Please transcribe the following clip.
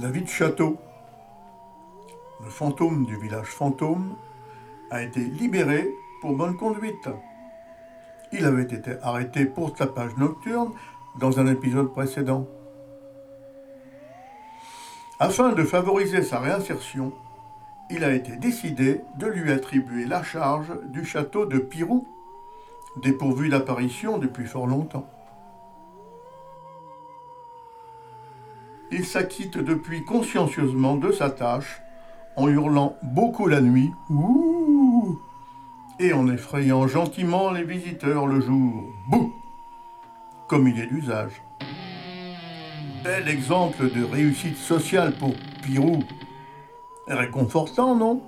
La vie de château. Le fantôme du village fantôme a été libéré pour bonne conduite. Il avait été arrêté pour tapage nocturne dans un épisode précédent. Afin de favoriser sa réinsertion, il a été décidé de lui attribuer la charge du château de Pirou, dépourvu d'apparition depuis fort longtemps. Il s'acquitte depuis consciencieusement de sa tâche en hurlant beaucoup la nuit Ouh et en effrayant gentiment les visiteurs le jour Bouh comme il est d'usage. Bel exemple de réussite sociale pour Pirou. Réconfortant, non?